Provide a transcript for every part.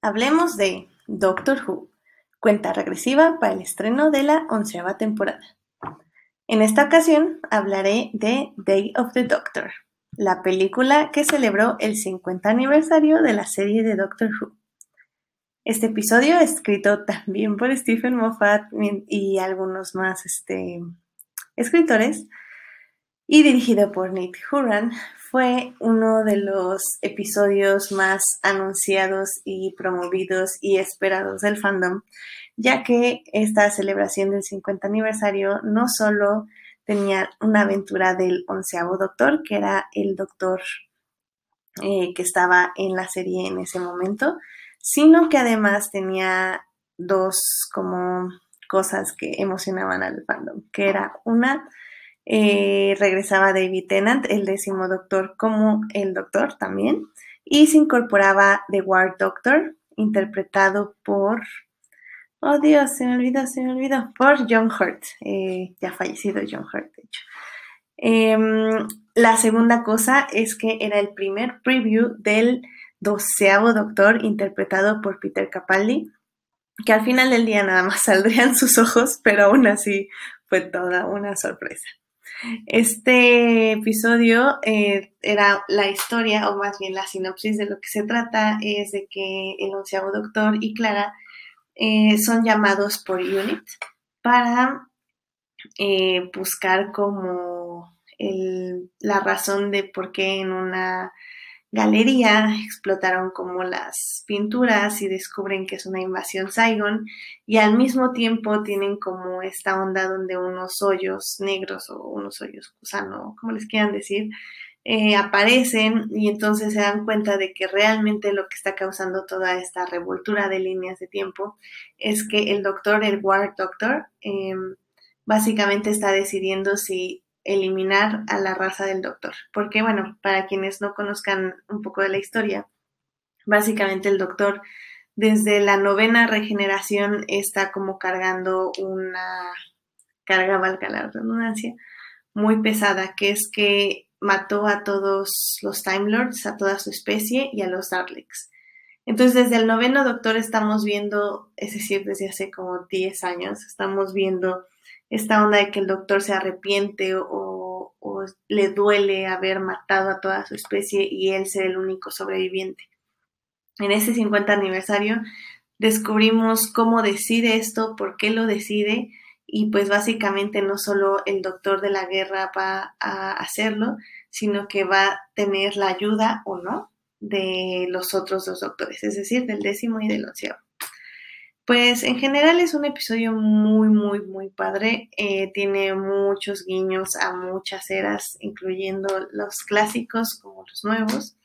Hablemos de Doctor Who, cuenta regresiva para el estreno de la onceava temporada. En esta ocasión hablaré de Day of the Doctor, la película que celebró el 50 aniversario de la serie de Doctor Who. Este episodio, escrito también por Stephen Moffat y algunos más este, escritores, y dirigido por Nick Hurran, fue uno de los episodios más anunciados y promovidos y esperados del fandom, ya que esta celebración del 50 aniversario no solo tenía una aventura del onceavo doctor, que era el doctor eh, que estaba en la serie en ese momento, sino que además tenía dos como cosas que emocionaban al fandom, que era una eh, regresaba David Tennant, el décimo doctor, como el doctor también. Y se incorporaba The War Doctor, interpretado por. Oh Dios, se me olvidó, se me olvidó. Por John Hurt, eh, ya fallecido John Hurt, de hecho. Em, la segunda cosa es que era el primer preview del doceavo doctor, interpretado por Peter Capaldi, que al final del día nada más saldrían sus ojos, pero aún así fue toda una sorpresa. Este episodio eh, era la historia, o más bien la sinopsis de lo que se trata, es de que el onceavo doctor y Clara eh, son llamados por UNIT para eh, buscar como la razón de por qué en una galería explotaron como las pinturas y descubren que es una invasión Saigon y al mismo tiempo tienen como esta onda donde unos hoyos negros o unos hoyos gusano, como les quieran decir, eh, aparecen y entonces se dan cuenta de que realmente lo que está causando toda esta revoltura de líneas de tiempo es que el doctor, el War Doctor, em, básicamente está decidiendo si eliminar a la raza del doctor. Porque, bueno, para quienes no conozcan un poco de la historia, básicamente el doctor desde la novena regeneración está como cargando una carga, valga la redundancia, muy pesada, que es que mató a todos los Time Lords, a toda su especie y a los Daleks. Entonces, desde el noveno doctor estamos viendo, es decir, desde hace como 10 años, estamos viendo esta onda de que el doctor se arrepiente o, le duele haber matado a toda su especie y él ser el único sobreviviente. En ese 50 aniversario descubrimos cómo decide esto, por qué lo decide y pues básicamente no solo el doctor de la guerra va a hacerlo, sino que va a tener la ayuda o no de los otros dos doctores, es decir, del décimo y del onceavo. Pues en general es un episodio muy, muy, muy padre. Eh, tiene muchos guiños a muchas eras, incluyendo los clásicos como los nuevos.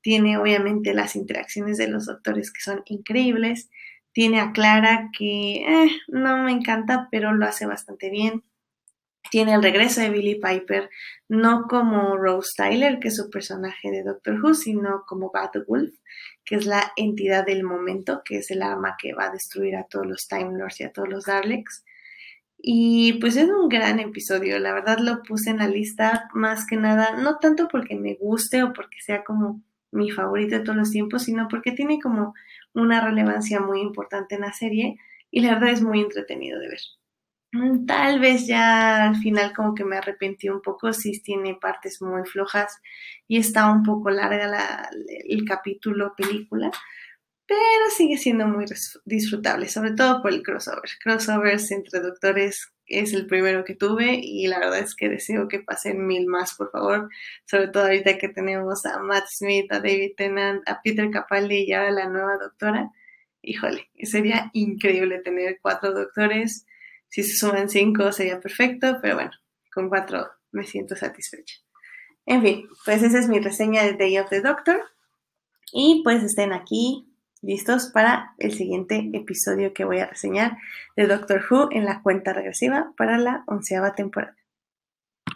Tiene obviamente las interacciones de los doctores que son increíbles. Tiene a Clara que eh, no me encanta, pero lo hace bastante bien. Tiene el regreso de Billy Piper, no como Rose Tyler, que es su personaje de Doctor Who, sino como Bad Wolf, que es la entidad del momento, que es el arma que va a destruir a todos los Time Lords y a todos los Daleks. Y pues es un gran episodio, la verdad lo puse en la lista más que nada, no tanto porque me guste o porque sea como mi favorito de todos los tiempos, sino porque tiene como una relevancia muy importante en la serie y la verdad es muy entretenido de ver. Mm, tal vez ya al final como que me arrepentí un poco, sí tiene partes muy flojas y está un poco larga el capítulo película, pero sigue siendo muy disfrutable, sobre todo por el crossover. Crossovers entre doctores es el primero que tuve y la verdad es que deseo que pasen mil más, por favor, sobre todo ahorita que tenemos a Matt Smith, a David Tennant, a Peter Capaldi y ahora la nueva doctora. Híjole, sería increíble tener cuatro doctores si se suman cinco sería perfecto, pero bueno, con cuatro me siento satisfecha. En fin, pues esa es mi reseña de Day of the Doctor. Y pues estén aquí listos para el siguiente episodio que voy a reseñar de Doctor Who en la cuenta regresiva para la onceava temporada.